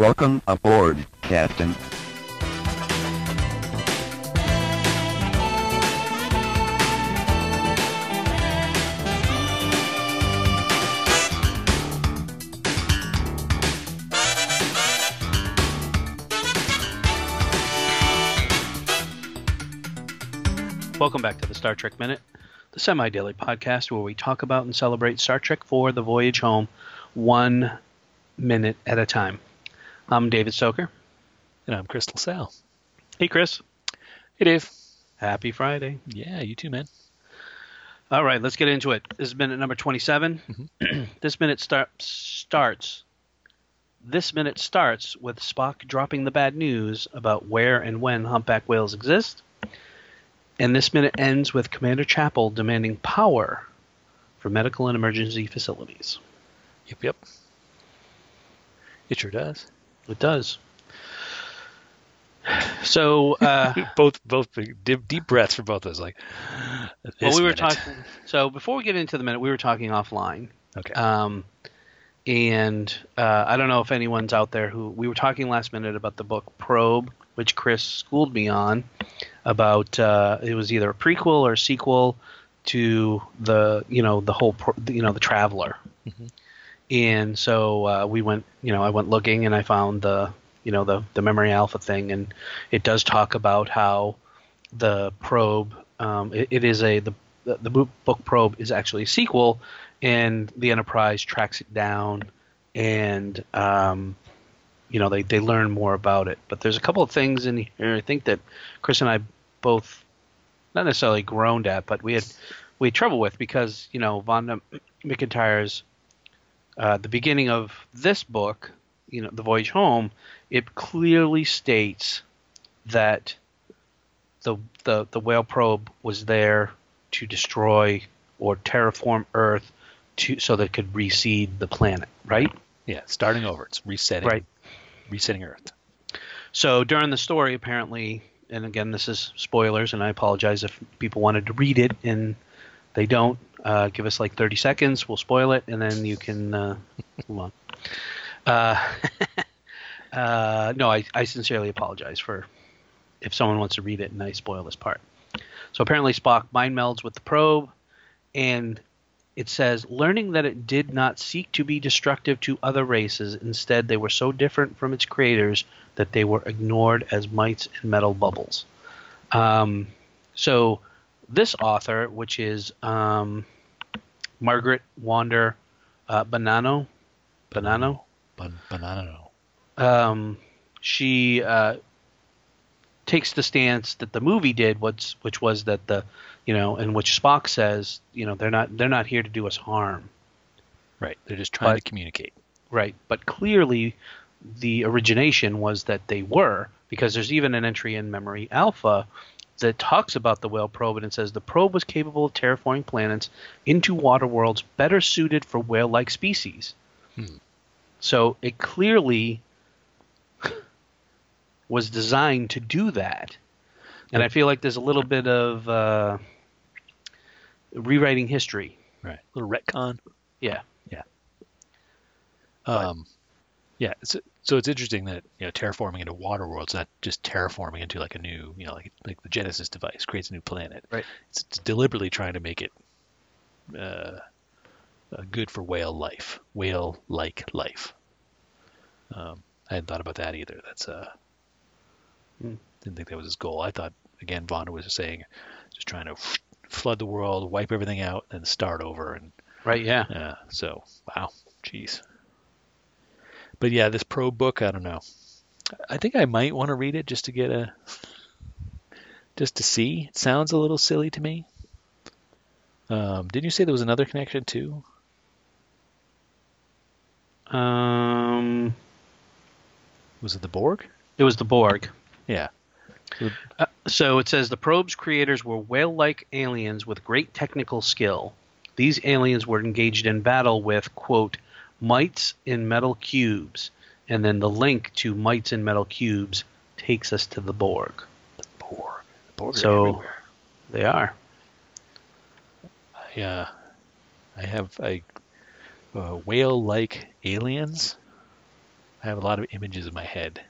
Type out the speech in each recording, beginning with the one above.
Welcome aboard, Captain. Welcome back to the Star Trek Minute, the semi daily podcast where we talk about and celebrate Star Trek for the voyage home one minute at a time. I'm David Stoker. And I'm Crystal Sal. Hey, Chris. Hey, Dave. Happy Friday. Yeah, you too, man. All right, let's get into it. This is minute number 27. Mm-hmm. this minute start, starts. This minute starts with Spock dropping the bad news about where and when humpback whales exist. And this minute ends with Commander Chapel demanding power for medical and emergency facilities. Yep, yep. It sure does. It does. So, uh, both both big, deep, deep breaths for both of us. Like, well, we were minute. talking. So before we get into the minute, we were talking offline. Okay. Um, and uh, I don't know if anyone's out there who we were talking last minute about the book Probe, which Chris schooled me on about. Uh, it was either a prequel or a sequel to the you know the whole you know the Traveler. Mhm. And so uh, we went, you know, I went looking and I found the, you know, the the memory alpha thing, and it does talk about how the probe, um, it, it is a the the book probe is actually a sequel, and the Enterprise tracks it down, and um, you know they they learn more about it. But there's a couple of things in here I think that Chris and I both not necessarily groaned at, but we had we had trouble with because you know Vonda McIntyre's uh, the beginning of this book, you know, The Voyage Home, it clearly states that the the the whale probe was there to destroy or terraform Earth to so that it could reseed the planet, right? yeah, starting over. It's resetting. Right. Resetting Earth. So during the story, apparently, and again, this is spoilers, and I apologize if people wanted to read it and they don't. Uh, give us like 30 seconds, we'll spoil it, and then you can uh, move on. Uh, uh, no, I, I sincerely apologize for if someone wants to read it and I spoil this part. So apparently, Spock mind melds with the probe, and it says, learning that it did not seek to be destructive to other races. Instead, they were so different from its creators that they were ignored as mites in metal bubbles. Um, so, this author, which is um, Margaret Wander uh, Bonanno, Bonanno, banana. um, she uh, takes the stance that the movie did, what's, which was that the, you know, in which Spock says, you know, they're not they're not here to do us harm, Right. They're just trying But- to communicate. right? But clearly, the origination was that they were, because there's even an entry in Memory Alpha that talks about the whale probe and it says the probe was capable of terraforming planets into water worlds better suited for whale-like species. Hmm. So it clearly was designed to do that. And I feel like there's a little bit of uh, rewriting history. Right. A little retcon. Yeah. Yeah. Um, yeah. So, so it's interesting that you know terraforming into water worlds, not just terraforming into like a new, you know, like like the Genesis device creates a new planet. Right. It's, it's deliberately trying to make it uh, uh, good for whale life, whale-like life. Um, I hadn't thought about that either. That's uh, Hmm. didn't think that was his goal. I thought again, Vonda was saying, just trying to flood the world, wipe everything out, and start over, and Right, yeah. yeah. So wow, jeez. But yeah, this pro book, I don't know. I think I might want to read it just to get a, just to see. It sounds a little silly to me. Um, didn't you say there was another connection too? Um, Was it the Borg? it was the Borg. Yeah. Uh, so it says the probe's creators were whale-like aliens with great technical skill. These aliens were engaged in battle with quote mites in metal cubes, and then the link to mites in metal cubes takes us to the Borg. Borg. The Borg So- everywhere. They are. I, uh, I have a uh, whale-like aliens. I have a lot of images in my head.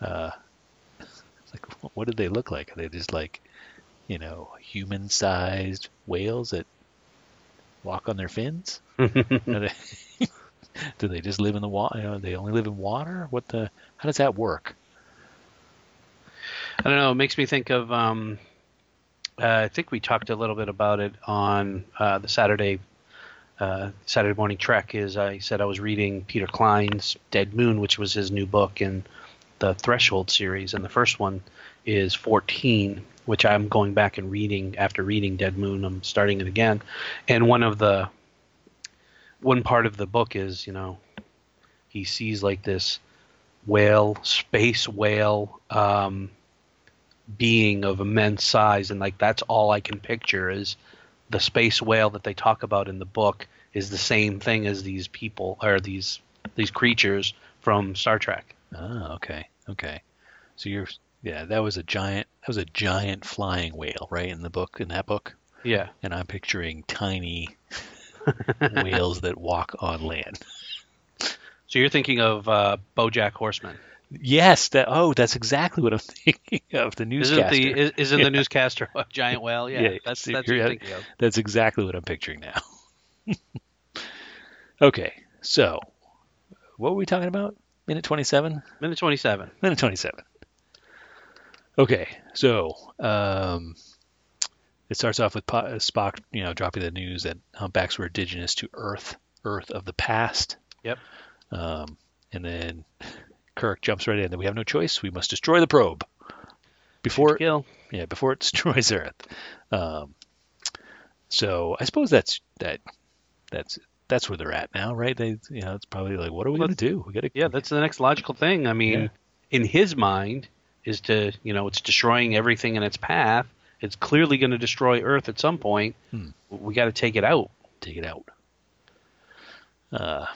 Uh, like, what did they look like? Are they just like, you know, human-sized whales that walk on their fins? They, do they just live in the water? You know, they only live in water? What the? How does that work? I don't know. It makes me think of. Um, uh, I think we talked a little bit about it on uh, the Saturday uh, Saturday Morning Trek. Is I said I was reading Peter Clines' Dead Moon, which was his new book in the Threshold series, and the first one is 14, which I'm going back and reading after reading Dead Moon. I'm starting it again, and one of the one part of the book is you know he sees like this whale, space whale. Um, being of immense size and like that's all I can picture is the space whale that they talk about in the book is the same thing as these people or these these creatures from Star Trek. Oh, okay, okay. So you're yeah, that was a giant that was a giant flying whale, right? In the book in that book, Yeah. and I'm picturing tiny whales that walk on land. So you're thinking of uh, BoJack Horseman. Yes, that oh, that's exactly what I'm thinking of. The Isn't newscaster. the is, isn't the newscaster a giant whale? Yeah, Yeah, that's that's what you're- you're thinking of. That's exactly what I'm picturing now. okay, so what were we talking about? Minute 27? Minute 27. Minute 27. Okay, so um, it starts off with Po- Spock, you know, dropping the news that humpbacks were indigenous to Earth, Earth of the past. Yep. Um, and then Kirk jumps right in. That we have no choice. We must destroy the probe before Kill. yeah, before it destroys Earth. Um, so I suppose that's that that's that's where they're at now, right? They you know it's probably like, what are we Well, gonna do? We gotta Yeah, that's the next logical thing. I mean, Yeah. in his mind, is to you know it's destroying everything in its path. It's clearly going to destroy Earth at some point. Hmm. We got to take it out. take it out. Uh,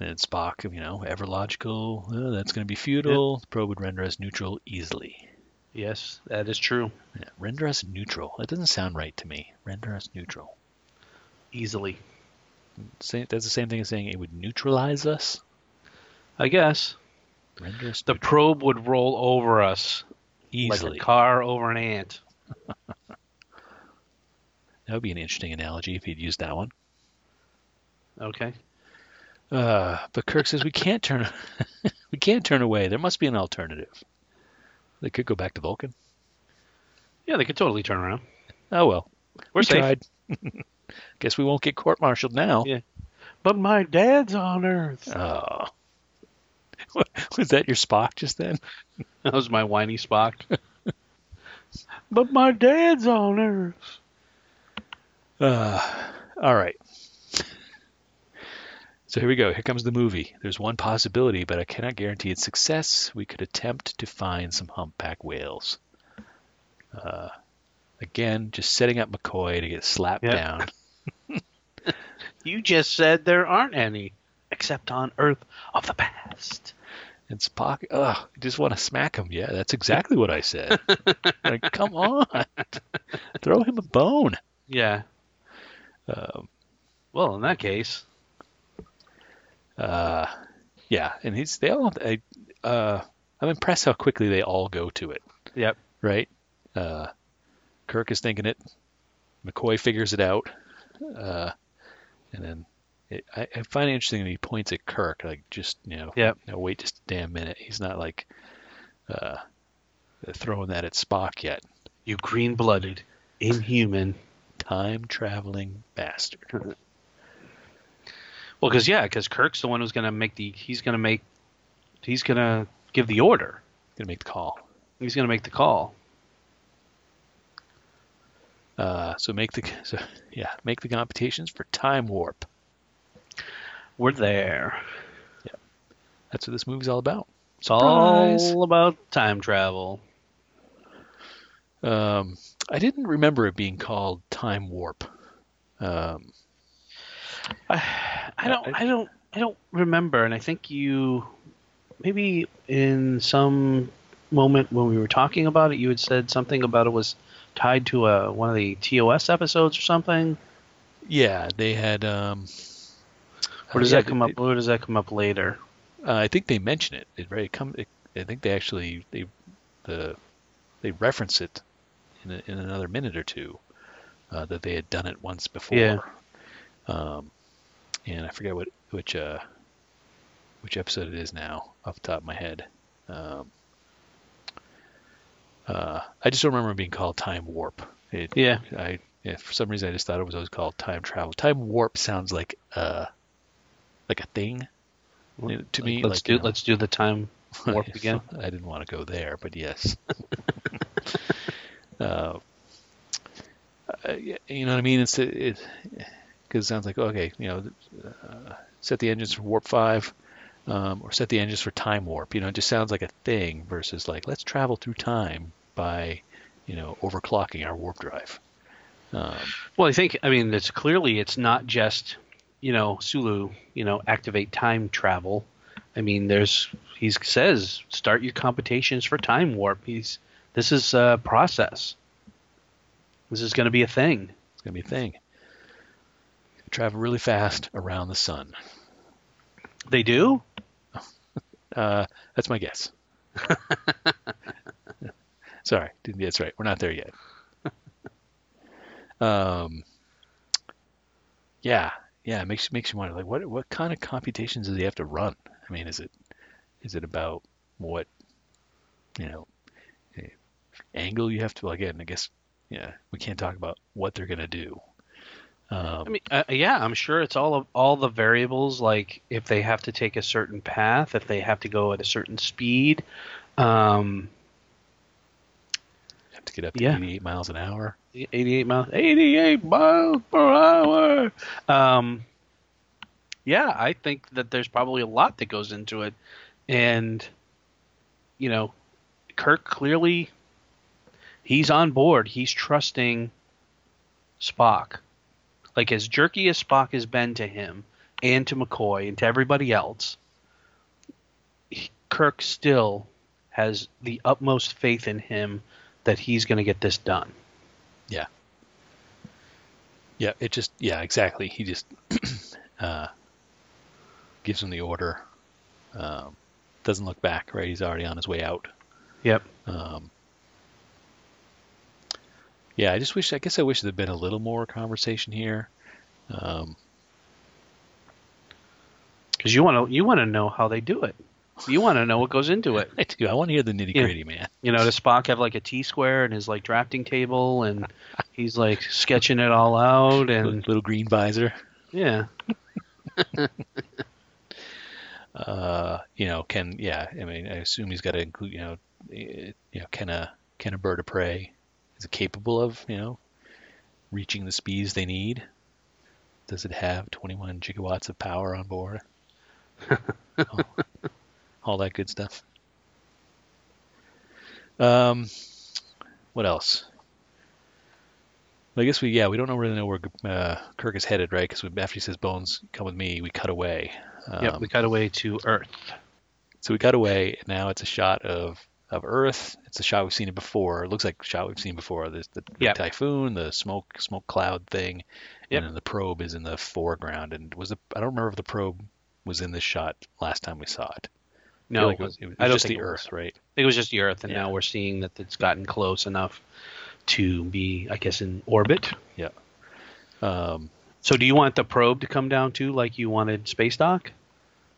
and Spock, you know, ever logical. "Oh, that's going to be futile. The probe would render us neutral easily. Yes, that is true. Yeah, render us neutral. That doesn't sound right to me. Render us neutral. Easily, Say, that's the same thing as saying it would neutralize us. I guess. The probe would roll over us easily. like a car over an ant. That would be an interesting analogy if he'd used that one. Okay. Uh, but Kirk says we can't turn we can't turn away. There must be an alternative. They could go back to Vulcan. Yeah, they could totally turn around. Oh well, We're we safe. tried. Guess we won't get court-martialed now. Yeah. But my dad's on Earth. Oh. Was that your Spock just then? That was my whiny Spock. but my dad's on Earth. Uh, all right. So here we go. Here comes the movie. There's one possibility, but I cannot guarantee its success. We could attempt to find some humpback whales. Uh, again, just setting up McCoy to get slapped Yep. down. You just said there aren't any, except on Earth of the past. And Spock, ugh, I just want to smack him. Yeah, that's exactly what I said. like, come on, throw him a bone. Yeah. Um, Well, in that case, uh, yeah, and he's they all. I, uh, I'm impressed how quickly they all go to it. yep. right? Uh, Kirk is thinking it. McCoy figures it out, uh, and then it, I, I find it interesting that he points at Kirk, like just you know, Yep. no, wait just a damn minute. He's not like uh, throwing that at Spock yet. You green-blooded, inhuman. Time traveling bastard. Well, because yeah, because Kirk's the one who's gonna make the. He's gonna make. He's gonna give the order. He's gonna make the call. He's gonna make the call. Uh, so make the so yeah make the computations for time warp. We're there. Yeah. That's what this movie's all about. It's Surprise. all about time travel. Um, I didn't remember it being called time warp. Um, I, I don't. I don't. I don't remember, and I think you, maybe in some moment when we were talking about it, you had said something about it was tied to a one of the TOS episodes or something. Yeah, they had um Or does yeah, that come they- up? Or does that come up later? Uh, I think they mention it. It very come. It, I think they actually they the they reference it in, a, in another minute or two uh, that they had done it once before. Yeah. Um, and I forget what which uh which episode it is now off the top of my head. Um, uh, I just don't remember it being called time warp. It, Yeah. I yeah, for some reason I just thought it was always called time travel. Time warp sounds like uh like a thing to me. let's like, do you know, let's do the time warp again. I didn't want to go there, but yes. uh, uh, you know what I mean? It's it because it sounds like okay, you know, uh, set the engines for warp five, um, or set the engines for time warp. You know, it just sounds like a thing versus like let's travel through time by, you know, overclocking our warp drive. Um, Well, I think I mean it's clearly it's not just you know Sulu you know activate time travel. I mean there's he says start your computations for time warp. He's this is a process. This is going to be a thing. it's gonna be a thing. Travel really fast around the sun. They do. Uh, that's my guess. Sorry, didn't that's right. We're not there yet. um, yeah, yeah. It makes makes you wonder, like, what what kind of computations does he have to run? I mean, is it is it about what you know eh, angle you have to? Again, I guess yeah, we can't talk about what they're gonna do. Um, I mean, uh, yeah, I'm sure it's all of all the variables. Like if they have to take a certain path, if they have to go at a certain speed. Um, to get up to yeah. 88 miles an hour. 88 miles 88 miles per hour um yeah i think that there's probably a lot that goes into it and you know kirk clearly he's on board he's trusting spock like as jerky as spock has been to him and to mccoy and to everybody else kirk still has the utmost faith in him that he's going to get this done Yeah, Yeah, it just yeah, exactly. He just uh, gives him the order. Um, doesn't look back, right? He's already on his way out. yep Um, yeah, I just wish. I guess I wish there'd been a little more conversation here. Um, because you want to you want to know how they do it. You want to know what goes into it. I do. I want to hear the nitty gritty, man. You know, does Spock have like a T square and his like drafting table, and he's like sketching it all out, Little, and little green visor. yeah, Uh, you know, can yeah. I mean, I assume he's got to include. You know, eh, you know, can a can a bird of prey is it capable of you know reaching the speeds they need? Does it have 21 gigawatts of power on board? all, all that good stuff. Um, what else? Well, I guess we yeah we don't know really know where uh, Kirk is headed, right? Because after he says "Bones, come with me," we cut away. Um, yep. We cut away to Earth. so we cut away, and now it's a shot of of Earth. It's a shot we've seen it before. It looks like a shot we've seen before. There's the, the Yep. typhoon, the smoke smoke cloud thing, Yep. and then the probe is in the foreground. And was the I don't remember if the probe was in this shot last time we saw it. I No, like it was, it was I don't just think the it was. Earth, right? it was just the Earth, and Yeah. now we're seeing that it's gotten close enough to be, I guess, in orbit. Yeah. Um, So, do you want the probe to come down too, like you wanted Space Dock?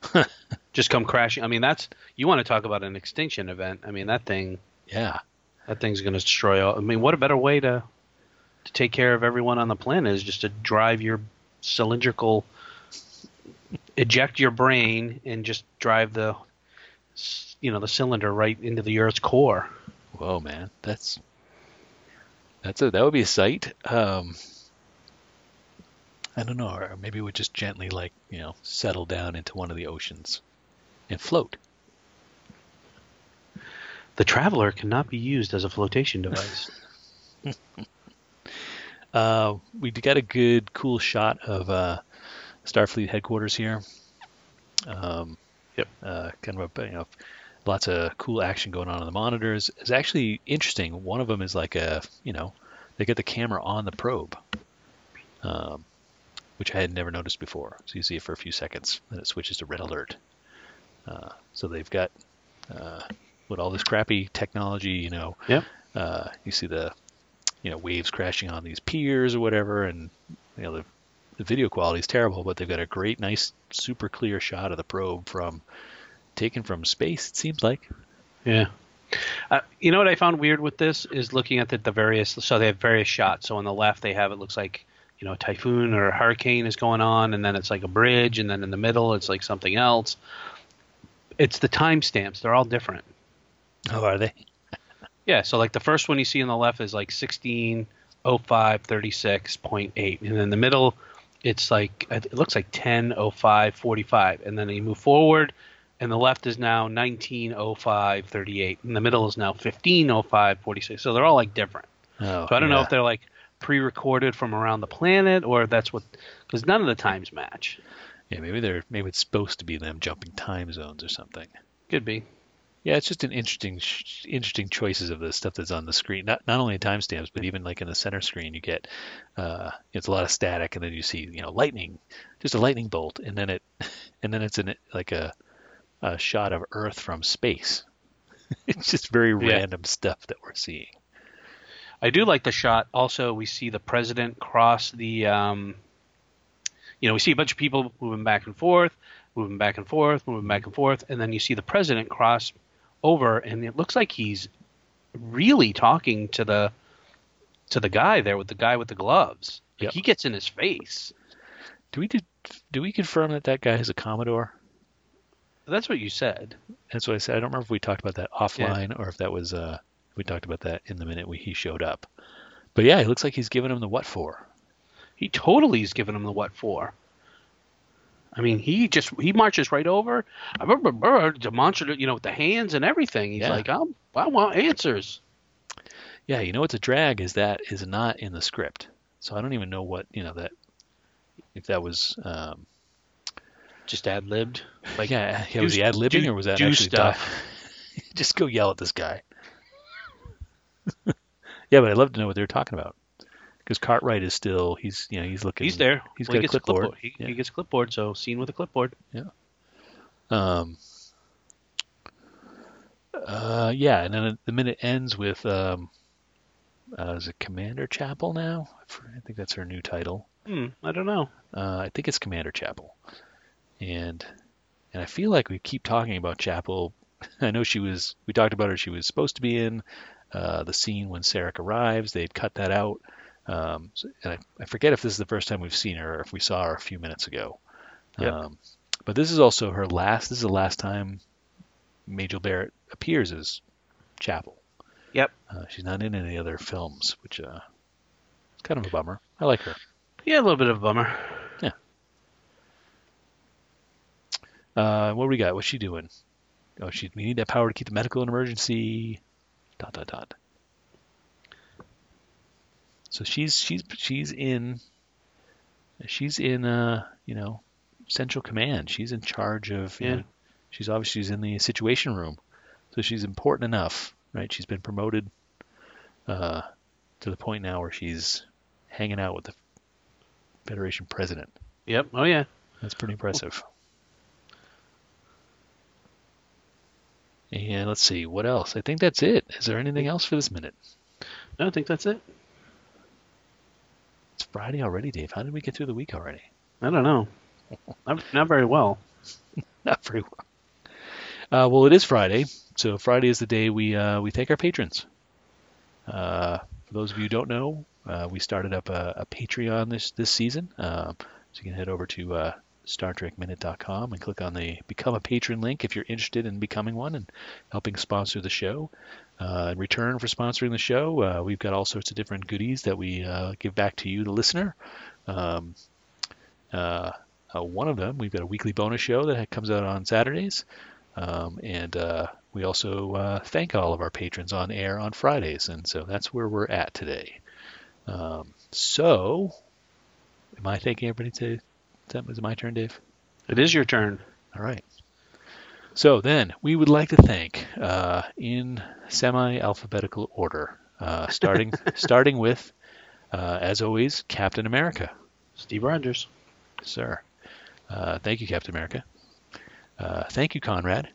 Just come crashing. I mean, that's you want to talk about an extinction event. I mean, that thing, yeah, that thing's going to destroy all. I mean, what a better way to to take care of everyone on the planet is just to drive your cylindrical, eject your brain, and just drive the, you know, the cylinder right into the Earth's core. whoa, man, that's that's a that would be a sight. Um, I don't know, or maybe it would just gently like you know settle down into one of the oceans and float. The Traveler cannot be used as a flotation device. Uh, we got a good, cool shot of uh, Starfleet headquarters here. Um, Yep. Uh, kind of a, you know, lots of cool action going on on the monitors. It's actually interesting. One of them is like a, you know, they get the camera on the probe. Um, which I had never noticed before. So you see it for a few seconds, then it switches to red alert. Uh, so they've got uh, with all this crappy technology, you know. Yep. Uh, you see the you know waves crashing on these piers or whatever, and you know the the video quality is terrible, but they've got a great, nice, super clear shot of the probe from taken from space. It seems like. Yeah. Uh, you know what I found weird with this is looking at the, the various. So they have various shots. So on the left they have it looks like you know a typhoon or a hurricane is going on, and then it's like a bridge, and then in the middle it's like something else. It's the timestamps; they're all different. Oh, are they? Yeah. So like the first one you see on the left is like sixteen oh five thirty six point eight, and then the middle it's like it looks like ten oh five forty five, and then you move forward and the left is now 190538 and the middle is now 150546 so they're all like different. Oh, so i don't know if they're like pre-recorded from around the planet or that's what because none of the times match. Yeah, maybe they're maybe it's supposed to be them jumping time zones or something. could be Yeah, it's just an interesting, sh- interesting choices of the stuff that's on the screen. Not not only in timestamps, but even like in the center screen, you get uh, it's a lot of static, and then you see you know lightning, just a lightning bolt, and then it, and then it's an like a, a shot of Earth from space. it's just very Yeah. random stuff that we're seeing. i do like the shot also we see the president cross the um, you know we see a bunch of people moving back and forth moving back and forth moving back and forth and then you see the president cross over and it looks like he's really talking to the to the guy there with the guy with the gloves Like, Yep. he gets in his face Do we do, do we confirm that that guy is a Commodore? that's what you said That's what I said. I don't remember if we talked about that offline or if that was uh, we talked about that in the minute we, he showed up. But yeah, it looks like he's giving him the what for. he totally is giving him the what for I mean, he just he marches right over. I remember demonstrative, you know, with the hands and everything. He's Yeah. like, I'm, I want answers. Yeah, you know what's a drag is that is not in the script. So I don't even know what you know that if that was um, Just ad libbed. Like, yeah, yeah do was he ad libbing or was that actually stuff. Just go yell at this guy. yeah, but I'd love to know what they're talking about because Cartwright is still he's you know he's looking he's there. He's Well, got he a gets clipboard. He, Yeah. he gets a clipboard. So scene with a clipboard. Yeah um, uh, yeah, and then the minute ends with um, uh, is it Commander Chapel now? I I think that's her new title. Hmm. I don't know. Uh, I think it's Commander Chapel, and and I feel like we keep talking about Chapel. I know she was. We talked about her. She was supposed to be in uh, the scene when Sarek arrives. They'd cut that out. Um, and I, I forget if this is the first time we've seen her or if we saw her a few minutes ago. Yep. Um, but this is also her last. This is the last time Majel Barrett appears as Chapel. Yep. Uh, she's not in any other films, which uh, is kind of a bummer. I like her. Yeah, a little bit of a bummer. Yeah. Uh, what do we got? What's she doing? Oh, she. We need that power to keep the medical in emergency. Dot dot dot. So she's she's she's in. She's in uh you know central command. She's in charge of. You Yeah. know, she's obviously she's in the situation room, so she's important enough, right? She's been promoted. Uh, to the point now where she's hanging out with the Federation president. Yep. Oh yeah. That's pretty impressive. And let's see, what else? I think that's it. Is there anything else for this minute? No, I think that's it. Friday already, Dave. How did we get through the week already? I don't know. Not, not very well. Not very well. Uh, well, it is Friday, so Friday is the day we uh, we thank our patrons. Uh, for those of you who don't know, uh, we started up a, a Patreon this this season, uh, so you can head over to uh, StarTrekMinute.com and click on the Become a Patron link if you're interested in becoming one and helping sponsor the show. Uh, in return for sponsoring the show, uh, we've got all sorts of different goodies that we uh, give back to you, the listener. Um, uh, uh, one of them, we've got a weekly bonus show that comes out on Saturdays. Um, and uh, we also thank all of our patrons on air on Fridays. And so that's where we're at today. Um, so, am I thanking everybody to? Is, was my turn, Dave? It is your turn. All right. So then, we would like to thank, uh, in semi-alphabetical order, uh, starting starting with, uh, as always, Captain America. Steve Rogers. sir. Uh, thank you, Captain America. Uh, thank you, Conrad.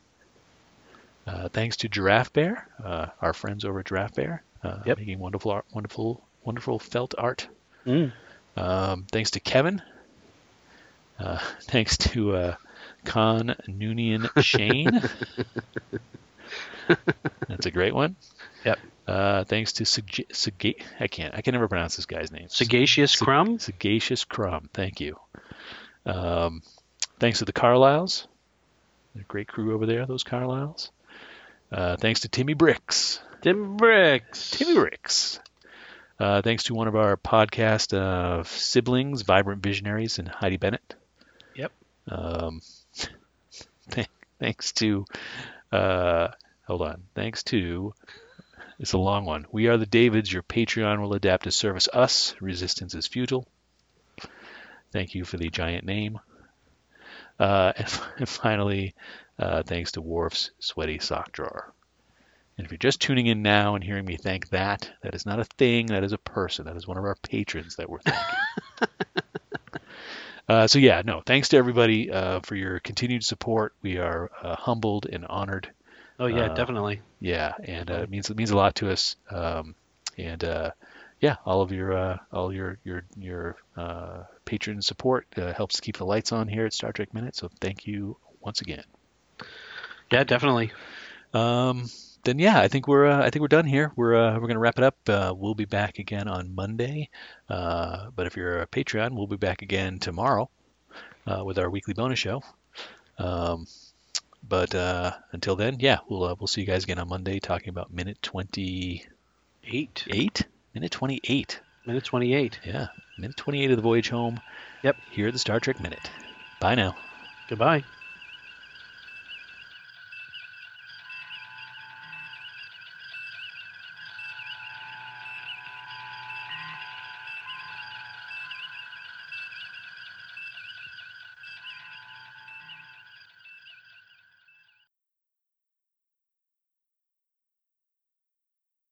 Uh, thanks to Giraffe Bear, uh, our friends over at Giraffe Bear, uh, Yep. making wonderful, art, wonderful, wonderful felt art. Mm. Um, thanks to Kevin. Uh, thanks to uh, Con Noonian Shane. That's a great one. Yep. Uh, thanks to Sag- Sag- I can't I can never pronounce this guy's name. Sagacious Sa- Crumb. Sagacious Crumb. Thank you. Um, thanks to the Carlisles. They're a great crew over there, those Carlisles. Uh, thanks to Timmy Bricks. Tim Bricks. Timmy Bricks. Uh, thanks to one of our podcast siblings, Vibrant Visionaries, and Heidi Bennett. Um, th- thanks to, uh, hold on. Thanks to, it's a long one. We are the Davids. Your Patreon will adapt to service us. Resistance is futile. Thank you for the giant name. Uh, and, and finally, uh, thanks to Worf's sweaty sock drawer. And if you're just tuning in now and hearing me thank that, that is not a thing. That is a person. That is one of our patrons that we're thanking. uh, so yeah, no, thanks to everybody uh, for your continued support. We are uh, humbled and honored. Oh yeah, Uh, definitely. Yeah, and uh, it means it means a lot to us. Um, and uh, yeah, all of your uh, all your your your uh, patron support uh, helps keep the lights on here at Star Trek Minute. So thank you once again. Yeah, definitely. Um, then yeah, I think we're uh, I think we're done here. We're uh, we're gonna wrap it up. Uh, we'll be back again on Monday. Uh, but if you're a Patreon, we'll be back again tomorrow uh, with our weekly bonus show. Um, but uh, until then, yeah, we'll uh, we'll see you guys again on Monday talking about minute twenty Eight. eight. Minute twenty eight. Minute twenty-eight. Yeah, minute twenty eight of the voyage home. Yep. Here at the Star Trek Minute. Bye now. Goodbye.